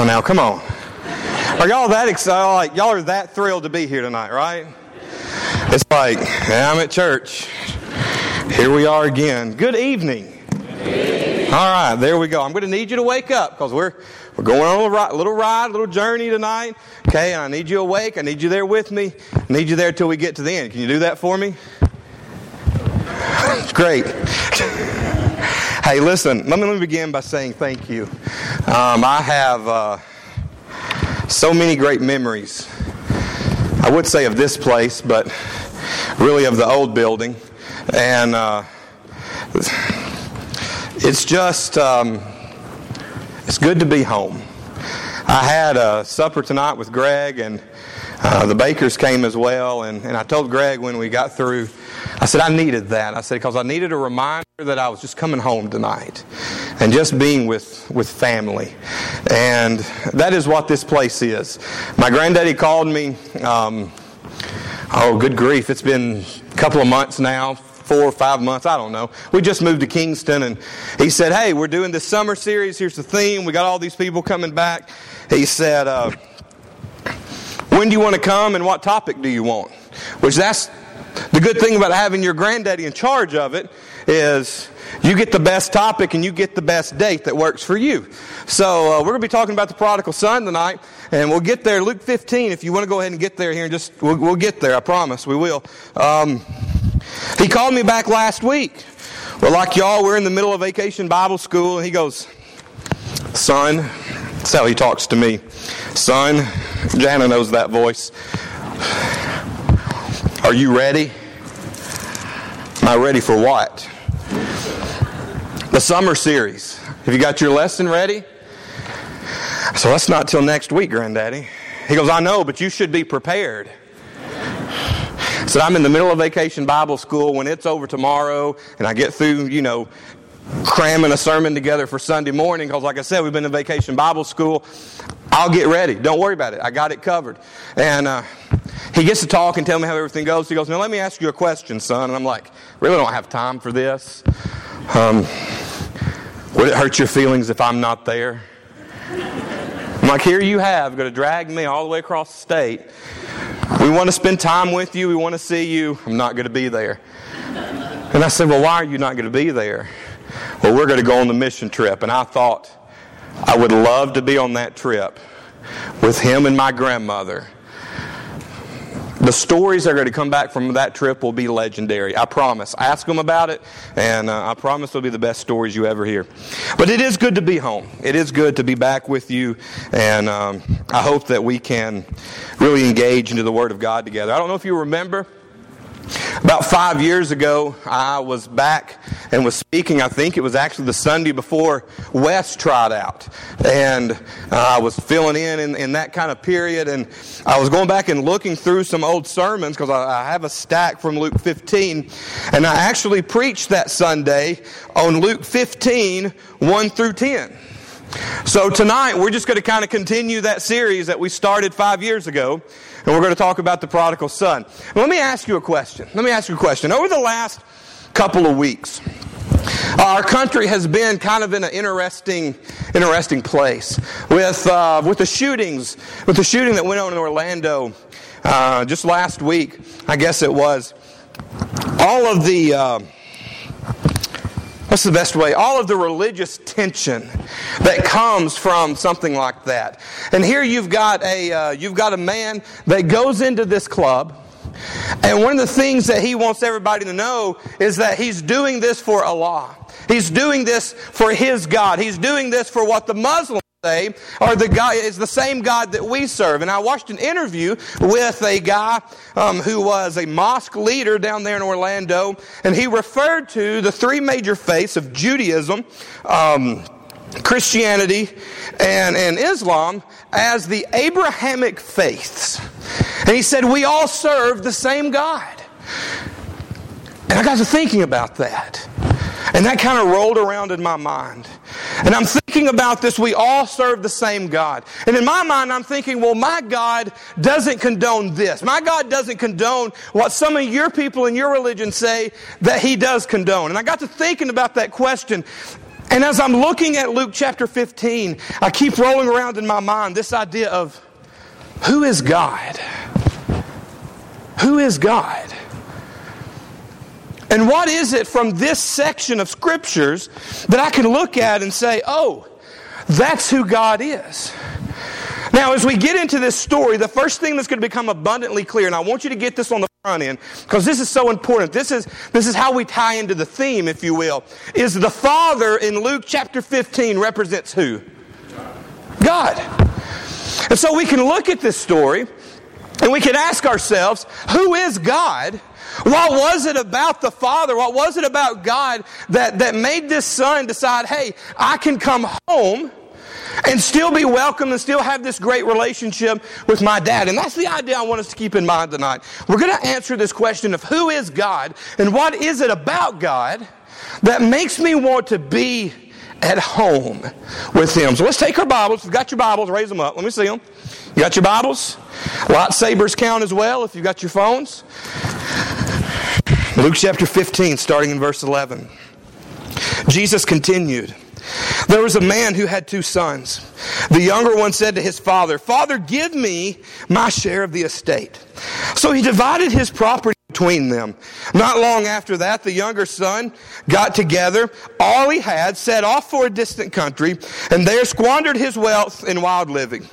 Oh, now come on. Are y'all that excited? Uh, like y'all are that thrilled to be here tonight, right? It's like I'm at church. Here we are again. Good evening. All right, there we go. I'm going to need you to wake up because we're we're going on a little ride, little ride, little journey tonight. Okay, I need you awake. I need you there with me. I need you there till we get to the end. Can you do that for me? It's great. hey, listen. Let me, let me begin by saying thank you. Um, I have uh, so many great memories. I would say of this place, but really of the old building, and. Uh, it's just, um, it's good to be home. I had a supper tonight with Greg, and uh, the bakers came as well. And, and I told Greg when we got through, I said, I needed that. I said, because I needed a reminder that I was just coming home tonight and just being with, with family. And that is what this place is. My granddaddy called me, um, oh, good grief, it's been a couple of months now, four or five months. I don't know. We just moved to Kingston, and he said, Hey, we're doing this summer series. Here's the theme. We got all these people coming back. He said, uh, When do you want to come, and what topic do you want? Which that's the good thing about having your granddaddy in charge of it is you get the best topic and you get the best date that works for you. So uh, we're going to be talking about the prodigal son tonight, and we'll get there. Luke 15. If you want to go ahead and get there here, and just we'll, we'll get there. I promise we will. Um, he called me back last week. Well, like y'all, we're in the middle of vacation Bible school, and he goes, Son, that's how he talks to me. Son, Jana knows that voice. Are you ready? Am I ready for what? The summer series. Have you got your lesson ready? So that's not till next week, Granddaddy. He goes, I know, but you should be prepared said, I'm in the middle of vacation Bible school. When it's over tomorrow and I get through, you know, cramming a sermon together for Sunday morning, because like I said, we've been in vacation Bible school, I'll get ready. Don't worry about it. I got it covered. And uh, he gets to talk and tell me how everything goes. He goes, Now let me ask you a question, son. And I'm like, Really don't have time for this. Um, would it hurt your feelings if I'm not there? I'm like, Here you have, going to drag me all the way across the state we want to spend time with you. We want to see you. I'm not going to be there. And I said, Well, why are you not going to be there? Well, we're going to go on the mission trip. And I thought I would love to be on that trip with him and my grandmother the stories that are going to come back from that trip will be legendary. I promise. Ask them about it, and uh, I promise they'll be the best stories you ever hear. But it is good to be home. It is good to be back with you, and um, I hope that we can really engage into the Word of God together. I don't know if you remember. About five years ago, I was back and was speaking. I think it was actually the Sunday before West tried out. And uh, I was filling in, in, in that kind of period. And I was going back and looking through some old sermons because I, I have a stack from Luke 15. And I actually preached that Sunday on Luke 15, 1 through 10. So tonight, we're just going to kind of continue that series that we started five years ago and we're going to talk about the prodigal son. Let me ask you a question. Let me ask you a question. Over the last couple of weeks, our country has been kind of in an interesting, interesting place with uh, with the shootings, with the shooting that went on in Orlando uh, just last week. I guess it was all of the. Uh, What's the best way? All of the religious tension that comes from something like that. And here you've got a uh, you've got a man that goes into this club, and one of the things that he wants everybody to know is that he's doing this for Allah. He's doing this for his God. He's doing this for what the Muslims say are the guy is the same God that we serve. And I watched an interview with a guy um, who was a mosque leader down there in Orlando, and he referred to the three major faiths of Judaism. Um, Christianity and, and Islam as the Abrahamic faiths. And he said, We all serve the same God. And I got to thinking about that. And that kind of rolled around in my mind. And I'm thinking about this. We all serve the same God. And in my mind, I'm thinking, well, my God doesn't condone this. My God doesn't condone what some of your people in your religion say that He does condone. And I got to thinking about that question. And as I'm looking at Luke chapter 15, I keep rolling around in my mind this idea of who is God? Who is God? And what is it from this section of scriptures that I can look at and say, oh, that's who God is? Now, as we get into this story, the first thing that's going to become abundantly clear, and I want you to get this on the front end because this is so important. This is, this is how we tie into the theme, if you will, is the Father in Luke chapter 15 represents who? God. And so we can look at this story and we can ask ourselves, who is God? What was it about the Father? What was it about God that, that made this son decide, hey, I can come home and still be welcome and still have this great relationship with my dad. And that's the idea I want us to keep in mind tonight. We're going to answer this question of who is God and what is it about God that makes me want to be at home with Him. So let's take our Bibles. If you've got your Bibles, raise them up. Let me see them. You got your Bibles? Lightsabers count as well if you've got your phones. Luke chapter 15, starting in verse 11. Jesus continued. There was a man who had two sons. The younger one said to his father, Father, give me my share of the estate. So he divided his property between them. Not long after that, the younger son got together all he had, set off for a distant country, and there squandered his wealth in wild living.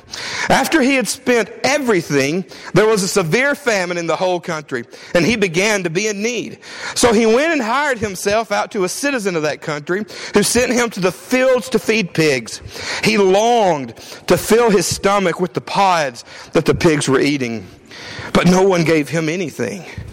After he had spent everything, there was a severe famine in the whole country, and he began to be in need. So he went and hired himself out to a citizen of that country, who sent him to the fields to feed pigs. He longed to fill his stomach with the pods that the pigs were eating, but no one gave him anything.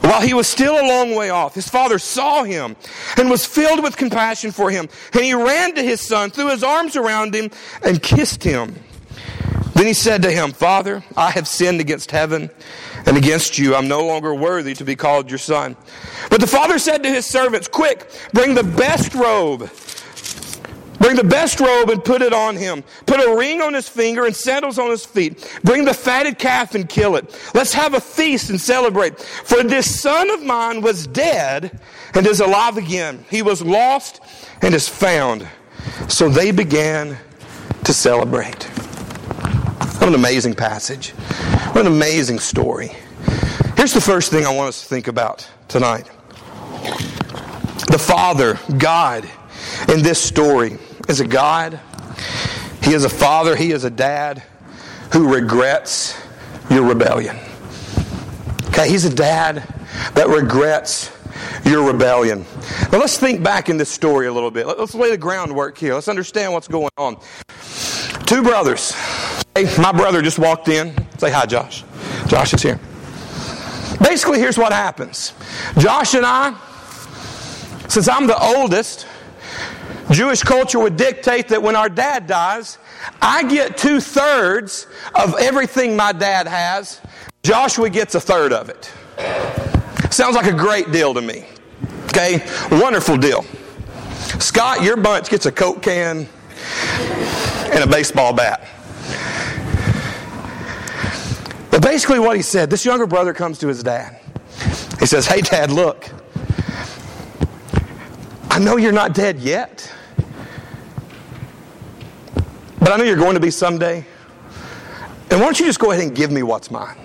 While he was still a long way off, his father saw him and was filled with compassion for him. And he ran to his son, threw his arms around him, and kissed him. Then he said to him, Father, I have sinned against heaven and against you. I'm no longer worthy to be called your son. But the father said to his servants, Quick, bring the best robe Bring the best robe and put it on him. Put a ring on his finger and sandals on his feet. Bring the fatted calf and kill it. Let's have a feast and celebrate. For this son of mine was dead and is alive again. He was lost and is found. So they began to celebrate. What an amazing passage. What an amazing story. Here's the first thing I want us to think about tonight. The Father, God, in this story is a God. He is a father. He is a dad who regrets your rebellion. Okay, he's a dad that regrets your rebellion. Now let's think back in this story a little bit. Let's lay the groundwork here. Let's understand what's going on. Two brothers. Hey, my brother just walked in. Say hi, Josh. Josh is here. Basically, here's what happens. Josh and I, since I'm the oldest, Jewish culture would dictate that when our dad dies, I get two thirds of everything my dad has. Joshua gets a third of it. Sounds like a great deal to me. Okay? Wonderful deal. Scott, your bunch gets a Coke can and a baseball bat. But basically, what he said this younger brother comes to his dad. He says, Hey, dad, look. I know you're not dead yet, but I know you're going to be someday. And why don't you just go ahead and give me what's mine?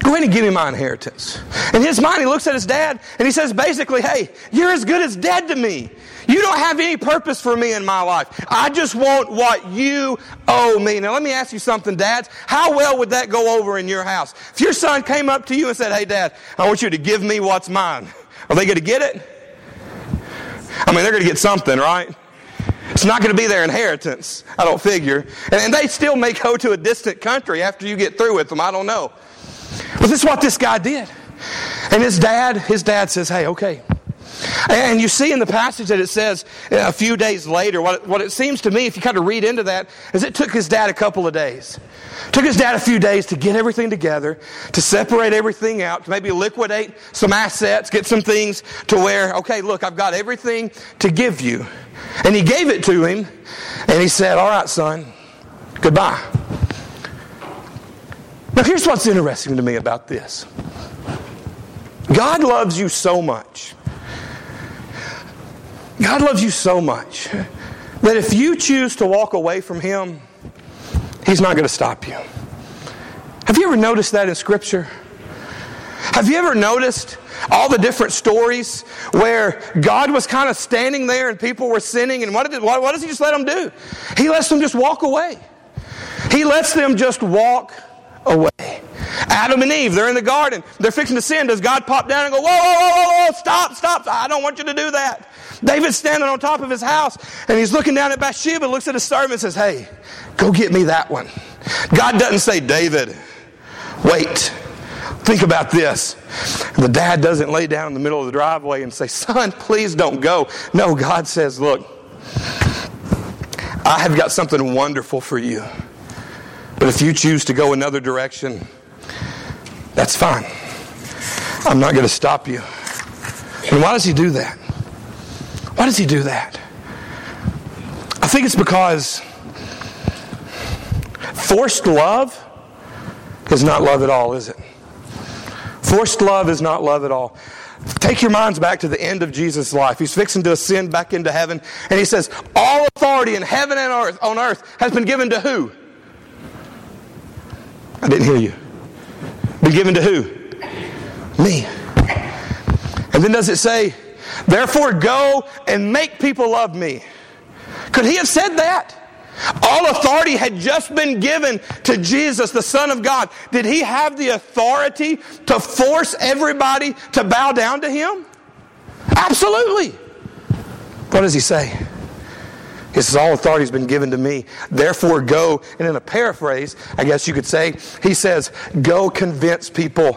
Go ahead and give me my inheritance. In his mind, he looks at his dad and he says basically, Hey, you're as good as dead to me. You don't have any purpose for me in my life. I just want what you owe me. Now, let me ask you something, dads. How well would that go over in your house? If your son came up to you and said, Hey, dad, I want you to give me what's mine, are they going to get it? I mean, they're going to get something, right? It's not going to be their inheritance, I don't figure. And, and, they still may go to a distant country after you get through with them. I don't know. But this is what this guy did. And his dad, his dad says, Hey, okay, And you see in the passage that it says uh, a few days later, what, what it seems to me, if you kind of read into that, is it took his dad a couple of days. Took his dad a few days to get everything together, to separate everything out, to maybe liquidate some assets, get some things to where, okay, look, I've got everything to give you. And he gave it to him, and he said, All right, son, goodbye. Now, here's what's interesting to me about this God loves you so much. God loves you so much that if you choose to walk away from Him, He's not going to stop you. Have you ever noticed that in Scripture? Have you ever noticed all the different stories where God was kind of standing there and people were sinning, and what, did, what, what does He just let them do? He lets them just walk away. He lets them just walk away. Adam and Eve, they're in the garden. They're fixing to sin. Does God pop down and go, whoa, whoa, whoa, whoa, stop, stop. I don't want you to do that. David's standing on top of his house and he's looking down at Bathsheba, looks at his servant and says, hey, go get me that one. God doesn't say, David, wait. Think about this. The dad doesn't lay down in the middle of the driveway and say, Son, please don't go. No, God says, Look, I have got something wonderful for you. But if you choose to go another direction, that's fine. I'm not going to stop you. And why does he do that? Why does he do that? I think it's because forced love is not love at all, is it? Forced love is not love at all. Take your minds back to the end of Jesus' life. He's fixing to ascend back into heaven, and he says, All authority in heaven and earth, on earth has been given to who? I didn't hear you. Been given to who? Me. And then does it say, therefore go and make people love me? Could he have said that? All authority had just been given to Jesus, the Son of God. Did he have the authority to force everybody to bow down to him? Absolutely. What does he say? He says, All authority has been given to me. Therefore, go. And in a paraphrase, I guess you could say, he says, Go convince people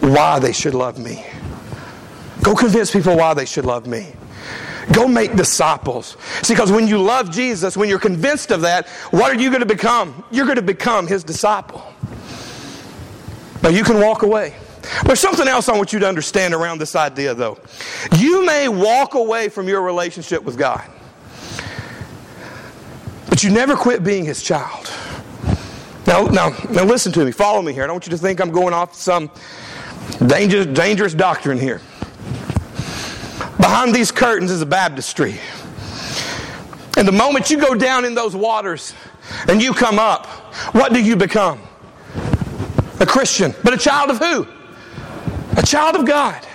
why they should love me. Go convince people why they should love me. Go make disciples. See, because when you love Jesus, when you're convinced of that, what are you going to become? You're going to become his disciple. Now, you can walk away. There's something else I want you to understand around this idea, though. You may walk away from your relationship with God. But you never quit being his child. Now, now, now listen to me. Follow me here. I don't want you to think I'm going off some dangerous, dangerous doctrine here. Behind these curtains is a baptistry. And the moment you go down in those waters and you come up, what do you become? A Christian. But a child of who? A child of God.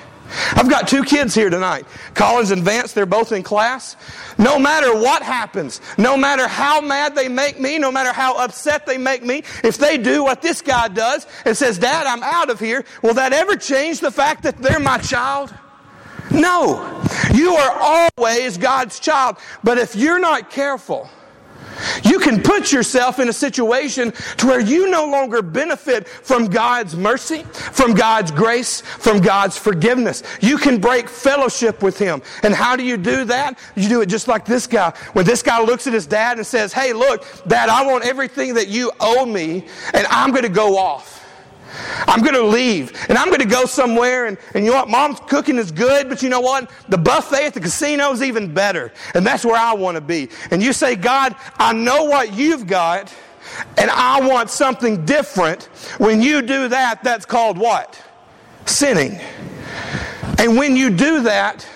I've got two kids here tonight. Collins and Vance, they're both in class. No matter what happens, no matter how mad they make me, no matter how upset they make me, if they do what this guy does and says, Dad, I'm out of here, will that ever change the fact that they're my child? No. You are always God's child. But if you're not careful, you can put yourself in a situation to where you no longer benefit from God's mercy, from God's grace, from God's forgiveness. You can break fellowship with Him. And how do you do that? You do it just like this guy. When this guy looks at his dad and says, Hey, look, dad, I want everything that you owe me, and I'm going to go off. I'm going to leave and I'm going to go somewhere and, and you know what? Mom's cooking is good, but you know what? The buffet at the casino is even better. And that's where I want to be. And you say, God, I know what you've got and I want something different. When you do that, that's called what? Sinning. And when you do that,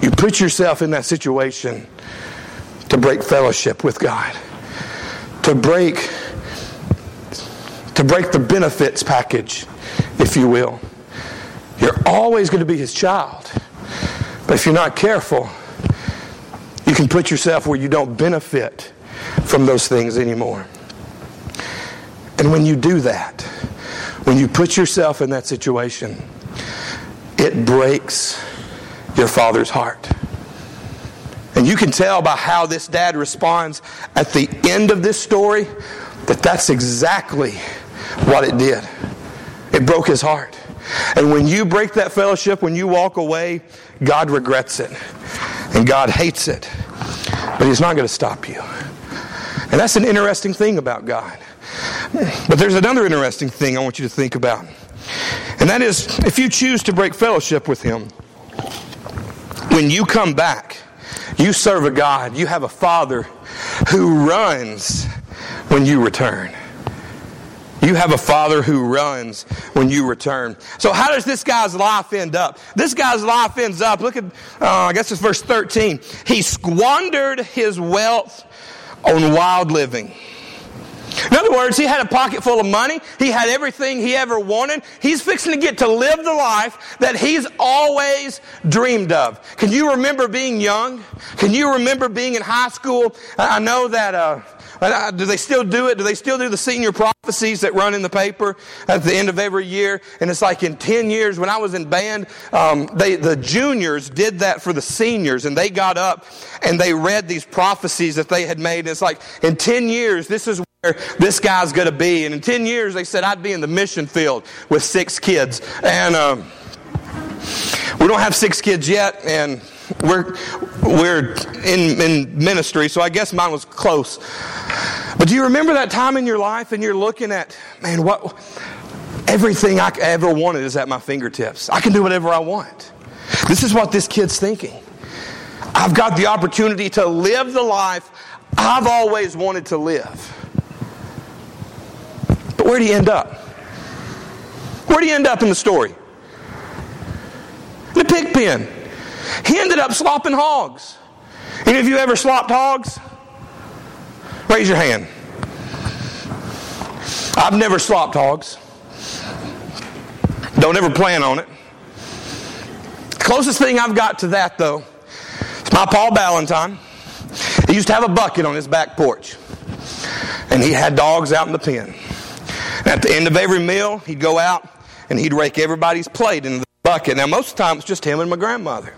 you put yourself in that situation to break fellowship with God, to break to break the benefits package, if you will. You're always going to be his child. But if you're not careful, you can put yourself where you don't benefit from those things anymore. And when you do that, when you put yourself in that situation, it breaks your father's heart. And you can tell by how this dad responds at the end of this story that that's exactly what it did. It broke his heart. And when you break that fellowship, when you walk away, God regrets it. And God hates it. But He's not going to stop you. And that's an interesting thing about God. But there's another interesting thing I want you to think about. And that is if you choose to break fellowship with Him, when you come back, you serve a God, you have a Father who runs when you return. You have a father who runs when you return. So, how does this guy's life end up? This guy's life ends up, look at, uh, I guess it's verse 13. He squandered his wealth on wild living. In other words, he had a pocket full of money. He had everything he ever wanted. He's fixing to get to live the life that he's always dreamed of. Can you remember being young? Can you remember being in high school? I know that, uh, do they still do it? Do they still do the senior prophecies that run in the paper at the end of every year? And it's like in 10 years, when I was in band, um, they, the juniors did that for the seniors, and they got up and they read these prophecies that they had made. And it's like, in 10 years, this is this guy's going to be. And in 10 years, they said, I'd be in the mission field with six kids. And um, we don't have six kids yet, and we're, we're in, in ministry, so I guess mine was close. But do you remember that time in your life and you're looking at, man, what everything I ever wanted is at my fingertips. I can do whatever I want. This is what this kid's thinking. I've got the opportunity to live the life I've always wanted to live. But where do you end up? Where do you end up in the story? The pig pen. He ended up slopping hogs. Any of you ever slopped hogs? Raise your hand. I've never slopped hogs. Don't ever plan on it. Closest thing I've got to that, though, is my Paul Ballantyne. He used to have a bucket on his back porch. And he had dogs out in the pen. At the end of every meal, he'd go out and he'd rake everybody's plate into the bucket. Now, most of the time, it's just him and my grandmother.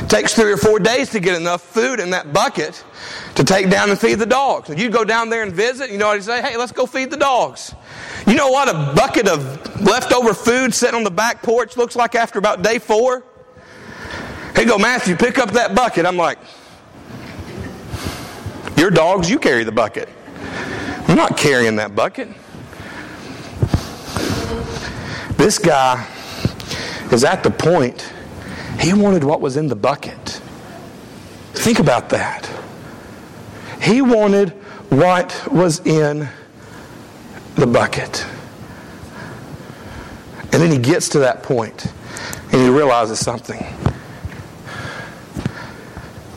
It takes three or four days to get enough food in that bucket to take down and feed the dogs. And you'd go down there and visit, you know what he'd say? Hey, let's go feed the dogs. You know what a bucket of leftover food sitting on the back porch looks like after about day four? He'd go, Matthew, pick up that bucket. I'm like, your dogs, you carry the bucket. I'm not carrying that bucket. This guy is at the point he wanted what was in the bucket. Think about that. He wanted what was in the bucket. And then he gets to that point and he realizes something.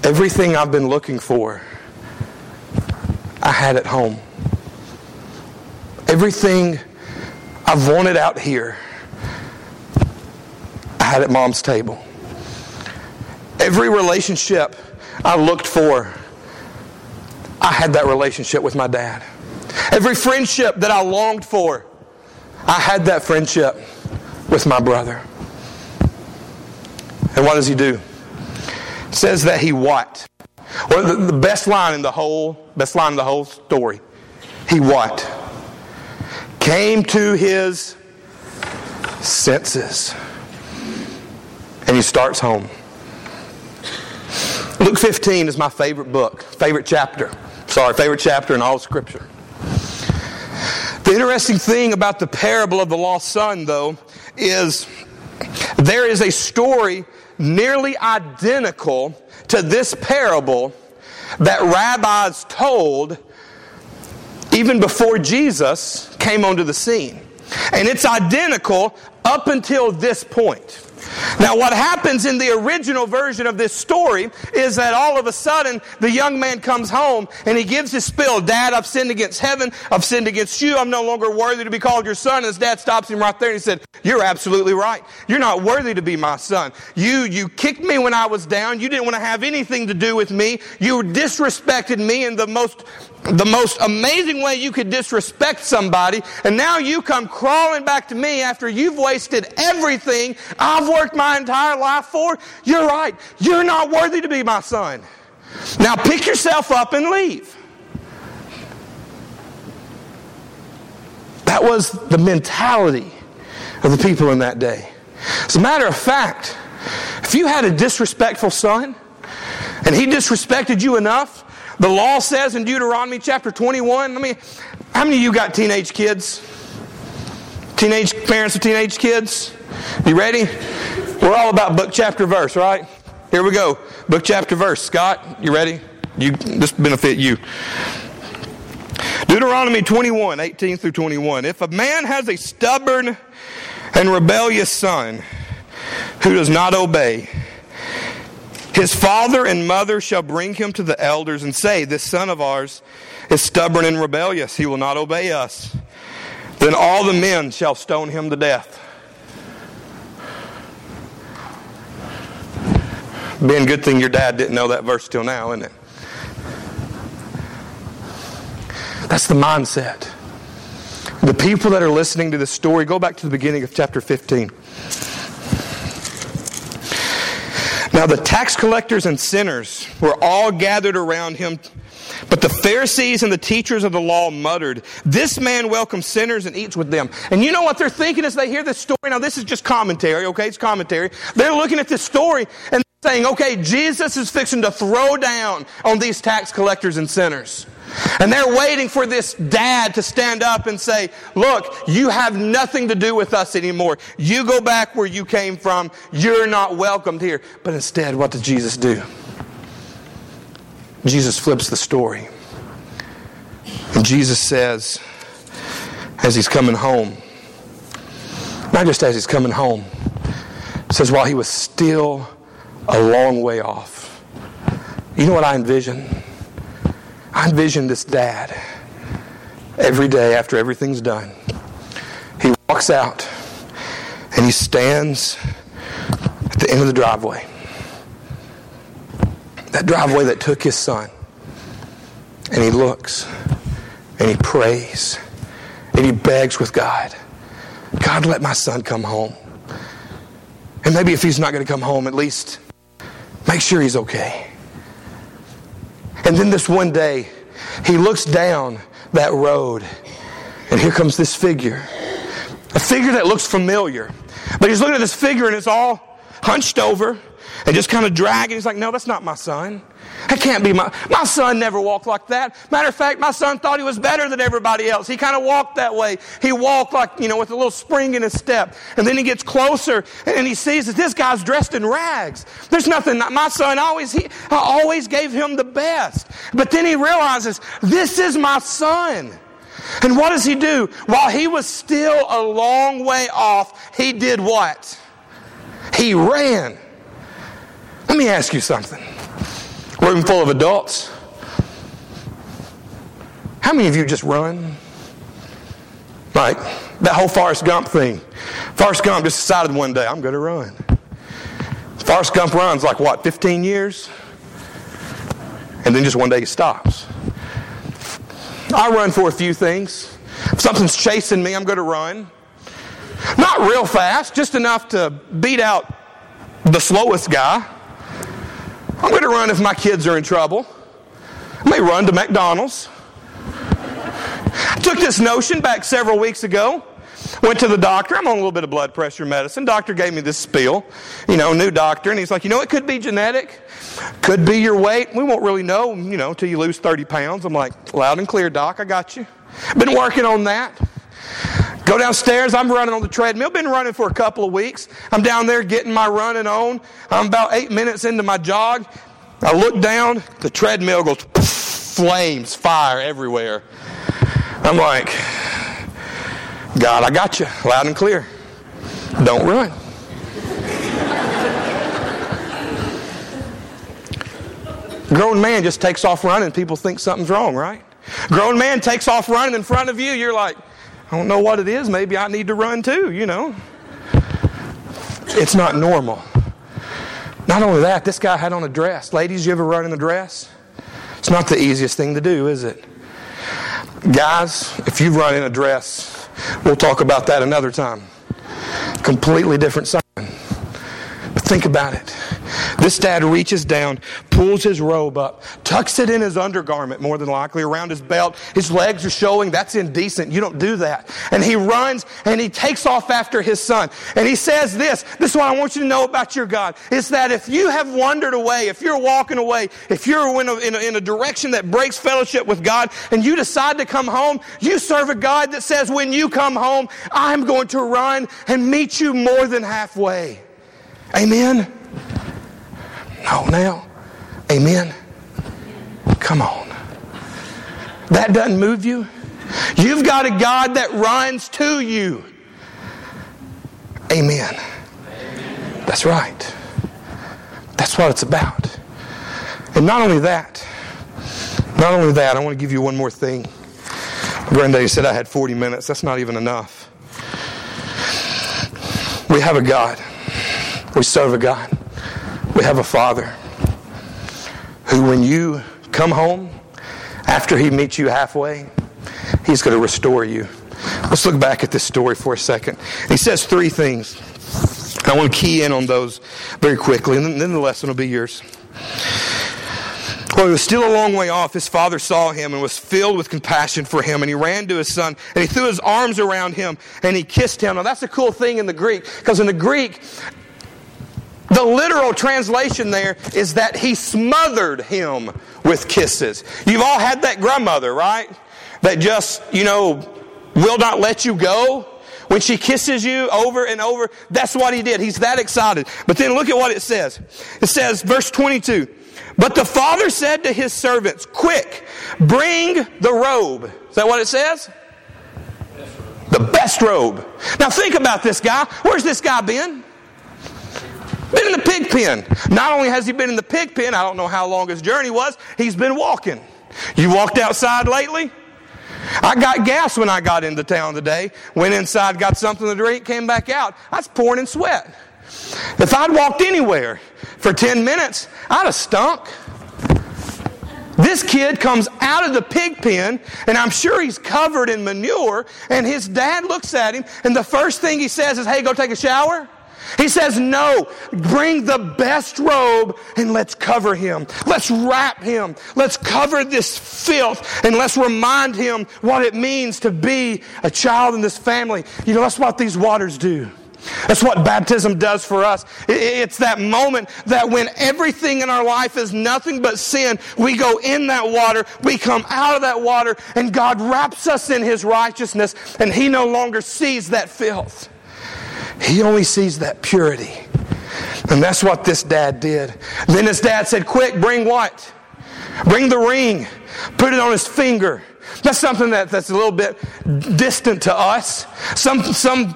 Everything I've been looking for, I had at home. Everything I've wanted out here, had at mom's table. Every relationship I looked for, I had that relationship with my dad. Every friendship that I longed for, I had that friendship with my brother. And what does he do? It says that he what? Well, the, the best line in the whole, best line in the whole story. He what? Came to his senses and he starts home. Luke 15 is my favorite book, favorite chapter. Sorry, favorite chapter in all Scripture. The interesting thing about the parable of the lost son, though, is there is a story nearly identical to this parable that rabbis told even before Jesus came onto the scene. And it's identical up until this point. Now, what happens in the original version of this story is that all of a sudden the young man comes home and he gives his spill. Dad, I've sinned against heaven. I've sinned against you. I'm no longer worthy to be called your son. And his dad stops him right there and he said, You're absolutely right. You're not worthy to be my son. You, you kicked me when I was down. You didn't want to have anything to do with me. You disrespected me in the most the most amazing way you could disrespect somebody, and now you come crawling back to me after you've wasted everything I've worked my entire life for? You're right. You're not worthy to be my son. Now pick yourself up and leave. That was the mentality of the people in that day. As a matter of fact, if you had a disrespectful son and he disrespected you enough, the law says in Deuteronomy chapter 21, let me, how many of you got teenage kids? Teenage parents of teenage kids? You ready? We're all about book, chapter, verse, right? Here we go. Book, chapter, verse. Scott, you ready? You, this benefit you. Deuteronomy 21, 18 through 21. If a man has a stubborn and rebellious son who does not obey, his father and mother shall bring him to the elders and say, This son of ours is stubborn and rebellious. He will not obey us. Then all the men shall stone him to death. Ben, good thing your dad didn't know that verse till now, isn't it? That's the mindset. The people that are listening to this story, go back to the beginning of chapter 15. Now, the tax collectors and sinners were all gathered around him, but the Pharisees and the teachers of the law muttered, This man welcomes sinners and eats with them. And you know what they're thinking as they hear this story? Now, this is just commentary, okay? It's commentary. They're looking at this story and saying, Okay, Jesus is fixing to throw down on these tax collectors and sinners. And they're waiting for this dad to stand up and say, Look, you have nothing to do with us anymore. You go back where you came from. You're not welcomed here. But instead, what does Jesus do? Jesus flips the story. And Jesus says, as he's coming home, not just as he's coming home, says, while he was still a long way off. You know what I envision? I envision this dad every day after everything's done. He walks out and he stands at the end of the driveway. That driveway that took his son. And he looks and he prays and he begs with God God, let my son come home. And maybe if he's not going to come home, at least make sure he's okay. And then this one day, he looks down that road, and here comes this figure. A figure that looks familiar. But he's looking at this figure, and it's all hunched over and just kind of dragging. He's like, No, that's not my son. That can't be my my son never walked like that. Matter of fact, my son thought he was better than everybody else. He kind of walked that way. He walked like, you know, with a little spring in his step. And then he gets closer and he sees that this guy's dressed in rags. There's nothing my son always he I always gave him the best. But then he realizes, this is my son. And what does he do? While he was still a long way off, he did what? He ran. Let me ask you something. Room full of adults. How many of you just run? Like that whole Forrest Gump thing. Forrest Gump just decided one day, I'm going to run. Forrest Gump runs like what, 15 years? And then just one day he stops. I run for a few things. If something's chasing me, I'm going to run. Not real fast, just enough to beat out the slowest guy. I'm going to run if my kids are in trouble. I may run to McDonald's. I took this notion back several weeks ago. Went to the doctor. I'm on a little bit of blood pressure medicine. Doctor gave me this spiel, you know, new doctor, and he's like, you know, it could be genetic, could be your weight. We won't really know, you know, until you lose 30 pounds. I'm like, loud and clear, doc. I got you. Been working on that. Go downstairs. I'm running on the treadmill. Been running for a couple of weeks. I'm down there getting my running on. I'm about eight minutes into my jog. I look down. The treadmill goes flames, fire everywhere. I'm like, God, I got you loud and clear. Don't run. Grown man just takes off running. People think something's wrong, right? Grown man takes off running in front of you. You're like, I don't know what it is. Maybe I need to run too, you know. It's not normal. Not only that, this guy had on a dress. Ladies, you ever run in a dress? It's not the easiest thing to do, is it? Guys, if you run in a dress, we'll talk about that another time. Completely different sign. Think about it. This dad reaches down, pulls his robe up, tucks it in his undergarment, more than likely, around his belt. His legs are showing. That's indecent. You don't do that. And he runs and he takes off after his son. And he says this this is what I want you to know about your God. Is that if you have wandered away, if you're walking away, if you're in a, in a, in a direction that breaks fellowship with God, and you decide to come home, you serve a God that says, when you come home, I'm going to run and meet you more than halfway. Amen. No, now. Amen. Come on. That doesn't move you. You've got a God that runs to you. Amen. That's right. That's what it's about. And not only that, not only that, I want to give you one more thing. Granddaddy said I had 40 minutes. That's not even enough. We have a God. We serve a God. We have a Father who, when you come home, after He meets you halfway, He's going to restore you. Let's look back at this story for a second. He says three things. I want to key in on those very quickly, and then the lesson will be yours. Well, he was still a long way off. His father saw him and was filled with compassion for him, and he ran to his son and he threw his arms around him and he kissed him. Now, that's a cool thing in the Greek, because in the Greek, the literal translation there is that he smothered him with kisses. You've all had that grandmother, right? That just, you know, will not let you go. When she kisses you over and over, that's what he did. He's that excited. But then look at what it says. It says, verse 22, But the father said to his servants, Quick, bring the robe. Is that what it says? The best robe. Now think about this guy. Where's this guy been? Been in the pig pen. Not only has he been in the pig pen, I don't know how long his journey was, he's been walking. You walked outside lately? I got gas when I got into town today. Went inside, got something to drink, came back out. I was pouring in sweat. If I'd walked anywhere for 10 minutes, I'd have stunk. This kid comes out of the pig pen, and I'm sure he's covered in manure, and his dad looks at him, and the first thing he says is, Hey, go take a shower. He says, No, bring the best robe and let's cover him. Let's wrap him. Let's cover this filth and let's remind him what it means to be a child in this family. You know, that's what these waters do. That's what baptism does for us. It's that moment that when everything in our life is nothing but sin, we go in that water, we come out of that water, and God wraps us in His righteousness, and He no longer sees that filth. He only sees that purity. And that's what this dad did. Then his dad said, Quick, bring what? Bring the ring. Put it on his finger. That's something that, that's a little bit distant to us. Some, some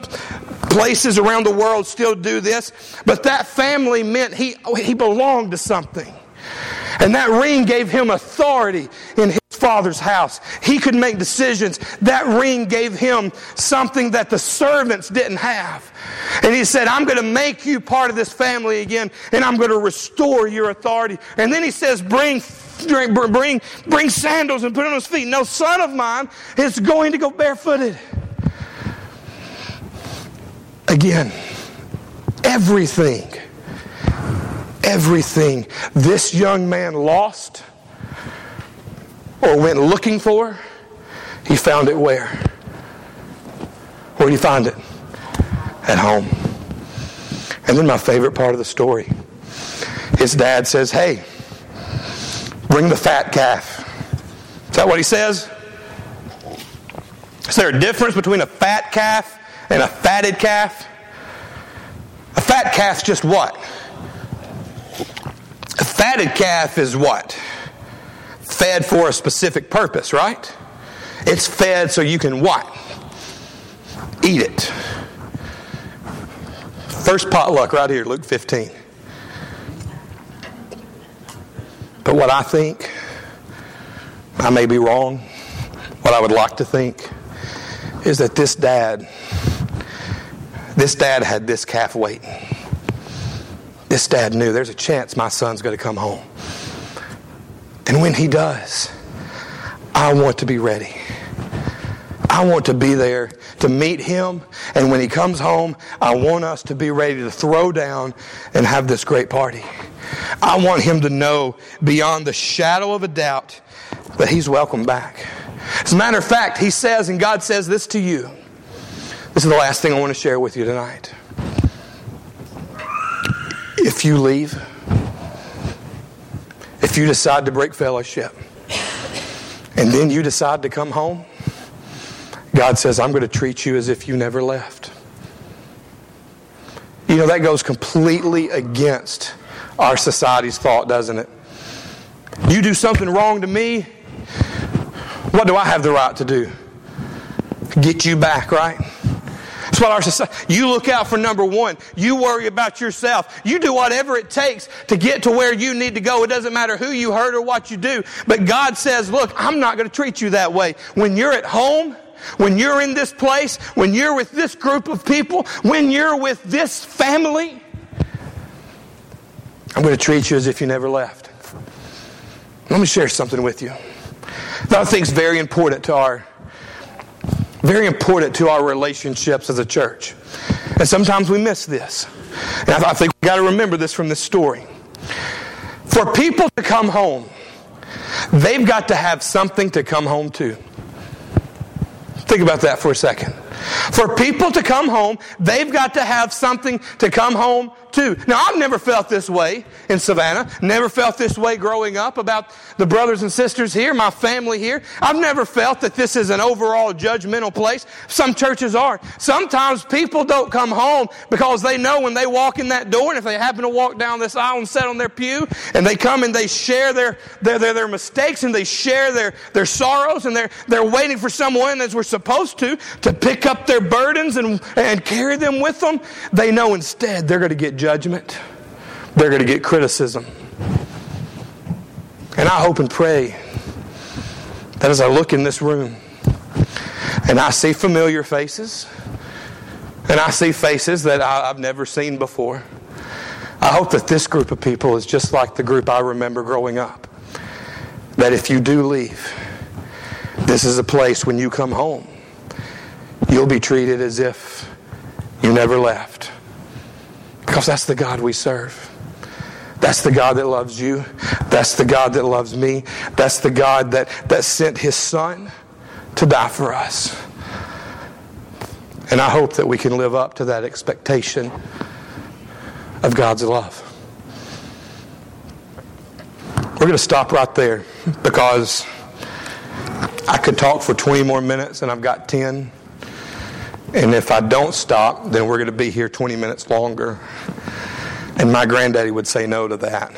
places around the world still do this, but that family meant he, he belonged to something. And that ring gave him authority in his father's house. He could make decisions. That ring gave him something that the servants didn't have. And he said, I'm going to make you part of this family again, and I'm going to restore your authority. And then he says, bring bring, bring, sandals and put on his feet. No son of mine is going to go barefooted. Again, everything everything this young man lost or went looking for, he found it where? Where did he find it? At home. And then my favorite part of the story his dad says, Hey, bring the fat calf. Is that what he says? Is there a difference between a fat calf and a fatted calf? A fat calf's just what? Fatted calf is what? Fed for a specific purpose, right? It's fed so you can what? Eat it. First potluck right here, Luke 15. But what I think, I may be wrong, what I would like to think is that this dad, this dad had this calf waiting. This dad knew there's a chance my son's going to come home. And when he does, I want to be ready. I want to be there to meet him. And when he comes home, I want us to be ready to throw down and have this great party. I want him to know beyond the shadow of a doubt that he's welcome back. As a matter of fact, he says, and God says this to you. This is the last thing I want to share with you tonight. If you leave, if you decide to break fellowship, and then you decide to come home, God says, I'm going to treat you as if you never left. You know, that goes completely against our society's thought, doesn't it? You do something wrong to me, what do I have the right to do? Get you back, right? That's what our society. You look out for number one. You worry about yourself. You do whatever it takes to get to where you need to go. It doesn't matter who you hurt or what you do. But God says, look, I'm not going to treat you that way. When you're at home, when you're in this place, when you're with this group of people, when you're with this family, I'm going to treat you as if you never left. Let me share something with you that I think is very important to our very important to our relationships as a church. And sometimes we miss this. And I think we've got to remember this from this story. For people to come home, they've got to have something to come home to. Think about that for a second. For people to come home, they've got to have something to come home too. Now, I've never felt this way in Savannah, never felt this way growing up about the brothers and sisters here, my family here. I've never felt that this is an overall judgmental place. Some churches are. Sometimes people don't come home because they know when they walk in that door, and if they happen to walk down this aisle and sit on their pew, and they come and they share their, their, their, their mistakes and they share their, their sorrows, and they're, they're waiting for someone, as we're supposed to, to pick up their burdens and, and carry them with them, they know instead they're going to get judgment. They're going to get criticism. And I hope and pray that as I look in this room and I see familiar faces and I see faces that I, have never seen before, I hope that this group of people is just like the group I remember growing up. That if you do leave, this is a place when you come home, you'll be treated as if you never left. Because that's the God we serve. That's the God that loves you. That's the God that loves me. That's the God that, that sent his son to die for us. And I hope that we can live up to that expectation of God's love. We're going to stop right there because I could talk for 20 more minutes and I've got 10. And if I don't stop, then we're going to be here 20 minutes longer. And my granddaddy would say no to that.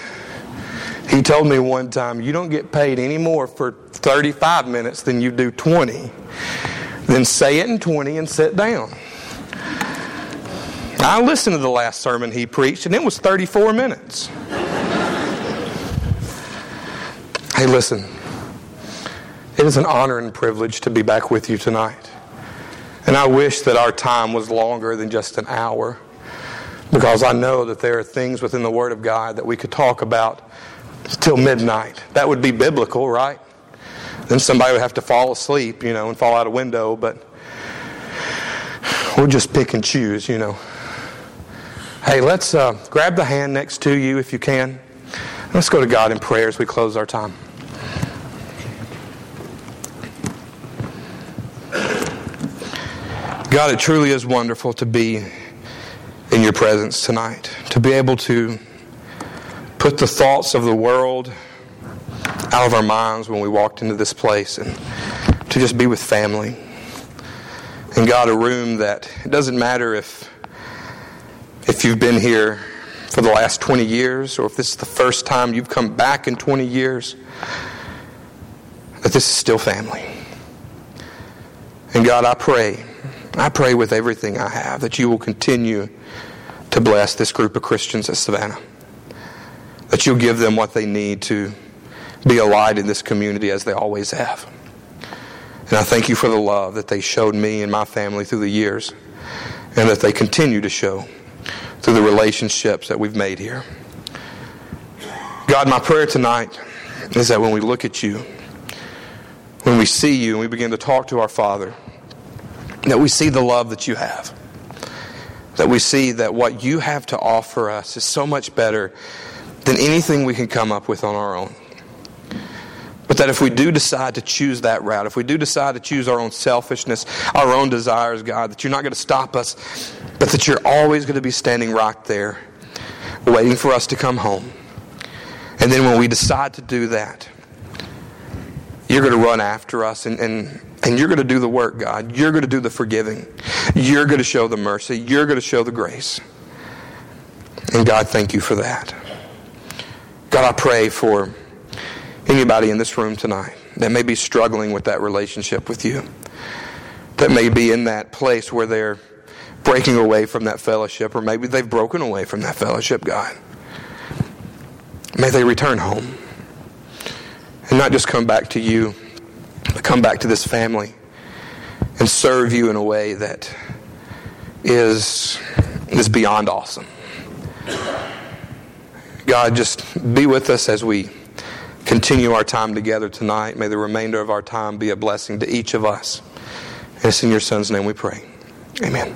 He told me one time, You don't get paid any more for 35 minutes than you do 20. Then say it in 20 and sit down. I listened to the last sermon he preached, and it was 34 minutes. hey, listen. It is an honor and privilege to be back with you tonight. And I wish that our time was longer than just an hour because I know that there are things within the Word of God that we could talk about till midnight. That would be biblical, right? Then somebody would have to fall asleep, you know, and fall out a window, but we'll just pick and choose, you know. Hey, let's uh, grab the hand next to you if you can. Let's go to God in prayer as we close our time. God, it truly is wonderful to be in your presence tonight, to be able to put the thoughts of the world out of our minds when we walked into this place and to just be with family. And God, a room that it doesn't matter if if you've been here for the last 20 years or if this is the first time you've come back in 20 years, that this is still family. And God, I pray I pray with everything I have that you will continue to bless this group of Christians at Savannah. That you'll give them what they need to be a light in this community as they always have. And I thank you for the love that they showed me and my family through the years and that they continue to show through the relationships that we've made here. God, my prayer tonight is that when we look at you, when we see you and we begin to talk to our Father, that we see the love that you have. That we see that what you have to offer us is so much better than anything we can come up with on our own. But that if we do decide to choose that route, if we do decide to choose our own selfishness, our own desires, God, that you're not going to stop us, but that you're always going to be standing right there, waiting for us to come home. And then when we decide to do that, you're going to run after us and, and, and you're going to do the work, God. You're going to do the forgiving. You're going to show the mercy. You're going to show the grace. And God, thank you for that. God, I pray for anybody in this room tonight that may be struggling with that relationship with you, that may be in that place where they're breaking away from that fellowship, or maybe they've broken away from that fellowship, God. May they return home and not just come back to you, but come back to this family and serve you in a way that is, is beyond awesome. God, just be with us as we continue our time together tonight. May the remainder of our time be a blessing to each of us. And it's in your Son's name we pray. Amen.